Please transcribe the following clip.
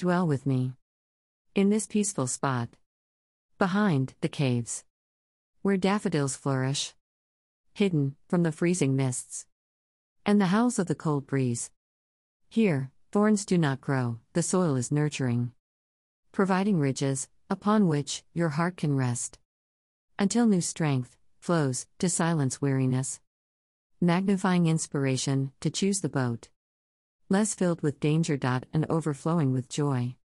dwell with me. In this peaceful spot. Behind the caves. Where daffodils flourish. Hidden from the freezing mists. And the howls of the cold breeze. Here, thorns do not grow, the soil is nurturing. Providing ridges, upon which your heart can rest. Until new strength flows to silence weariness. Magnifying inspiration to choose the boat. Less filled with danger. And overflowing with joy.